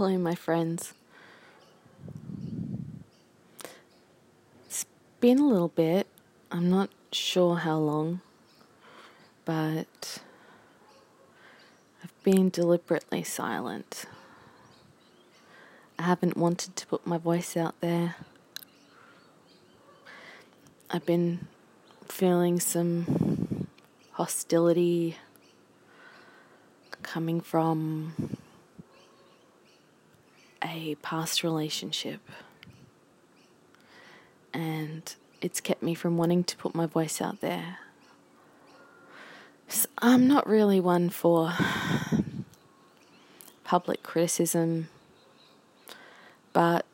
Hello, my friends. It's been a little bit. I'm not sure how long, but I've been deliberately silent. I haven't wanted to put my voice out there. I've been feeling some hostility coming from a past relationship. And it's kept me from wanting to put my voice out there. So I'm not really one for public criticism, but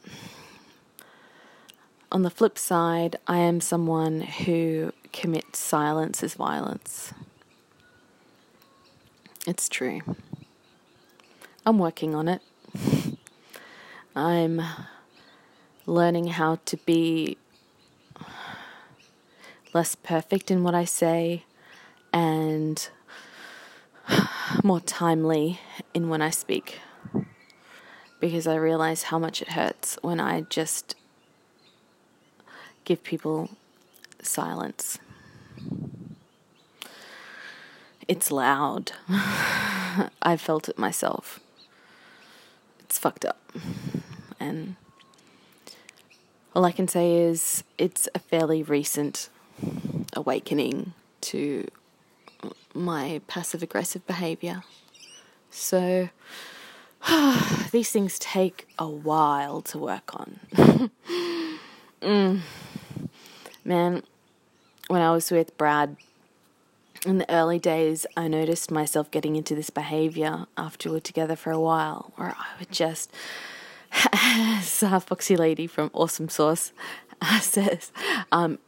on the flip side, I am someone who commits silence as violence. It's true. I'm working on it. I'm learning how to be less perfect in what I say and more timely in when I speak because I realize how much it hurts when I just give people silence. It's loud. I felt it myself. It's fucked up. And all I can say is it's a fairly recent awakening to my passive aggressive behavior. So these things take a while to work on. mm. Man, when I was with Brad in the early days, I noticed myself getting into this behavior after we were together for a while, where I would just, uh, Foxy Lady from Awesome Sauce says, um,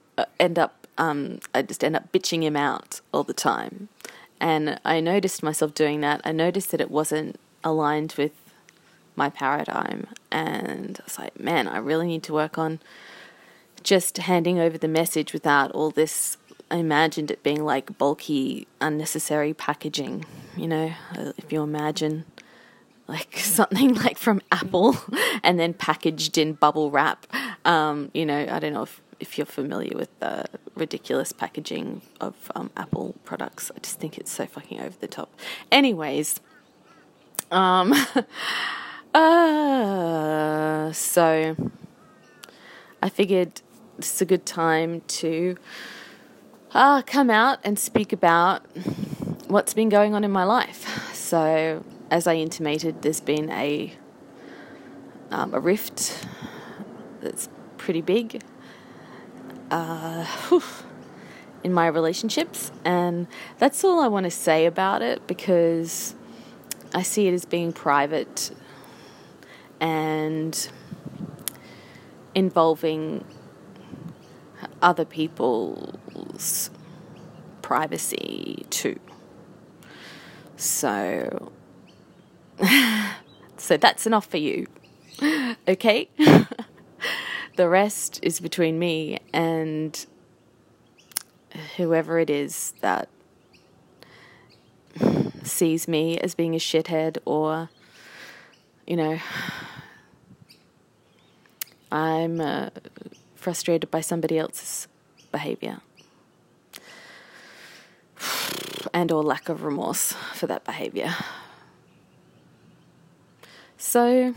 end up um, I just end up bitching him out all the time. And I noticed myself doing that. I noticed that it wasn't aligned with my paradigm. And I was like, man, I really need to work on just handing over the message without all this. I imagined it being like bulky, unnecessary packaging. You know, if you imagine like something like from Apple and then packaged in bubble wrap. Um, you know, I don't know if if you're familiar with the ridiculous packaging of um, Apple products. I just think it's so fucking over the top. Anyways, um, uh, so I figured this is a good time to uh, come out and speak about what's been going on in my life. So, as I intimated, there's been a um, a rift that's pretty big uh, in my relationships. And that's all I want to say about it because I see it as being private and involving other people's privacy too. So, so that's enough for you. Okay? the rest is between me and whoever it is that sees me as being a shithead or, you know, I'm uh, frustrated by somebody else's behavior and or lack of remorse for that behavior. So,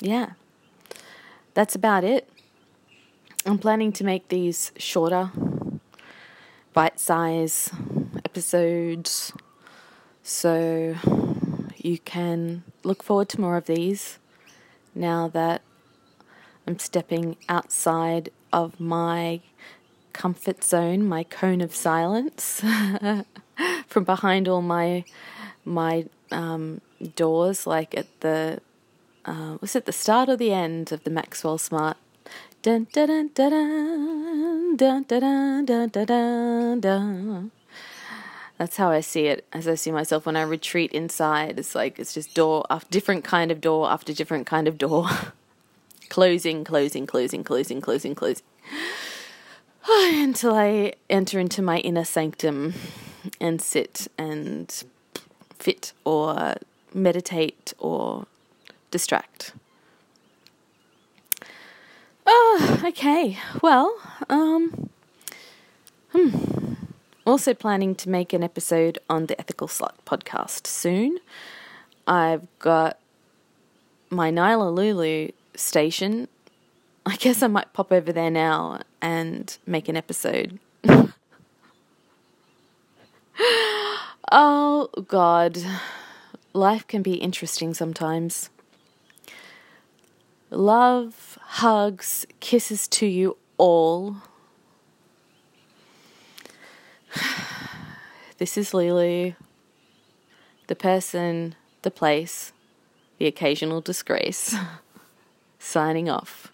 yeah that's about it. I'm planning to make these shorter, bite size episodes so you can look forward to more of these now that I'm stepping outside of my comfort zone, my cone of silence, from behind all my my um, doors, like at the uh, was it the start or the end of the Maxwell Smart? Dun dun dun dun dun dun dun dun dun dun. That's how I see it. As I see myself when I retreat inside, it's like it's just door after different kind of door after different kind of door, closing, closing, closing, closing, closing, closing, until I enter into my inner sanctum and sit and fit or meditate or distract. Oh, okay. Well, um, hmm. Also planning to make an episode on the Ethical Slut podcast soon. I've got my Nyla Lulu station. I guess I might pop over there now and make an episode. oh, God. Life can be interesting sometimes. Love, hugs, kisses to you all. This is Lulu, the person, the place, the occasional disgrace, signing off.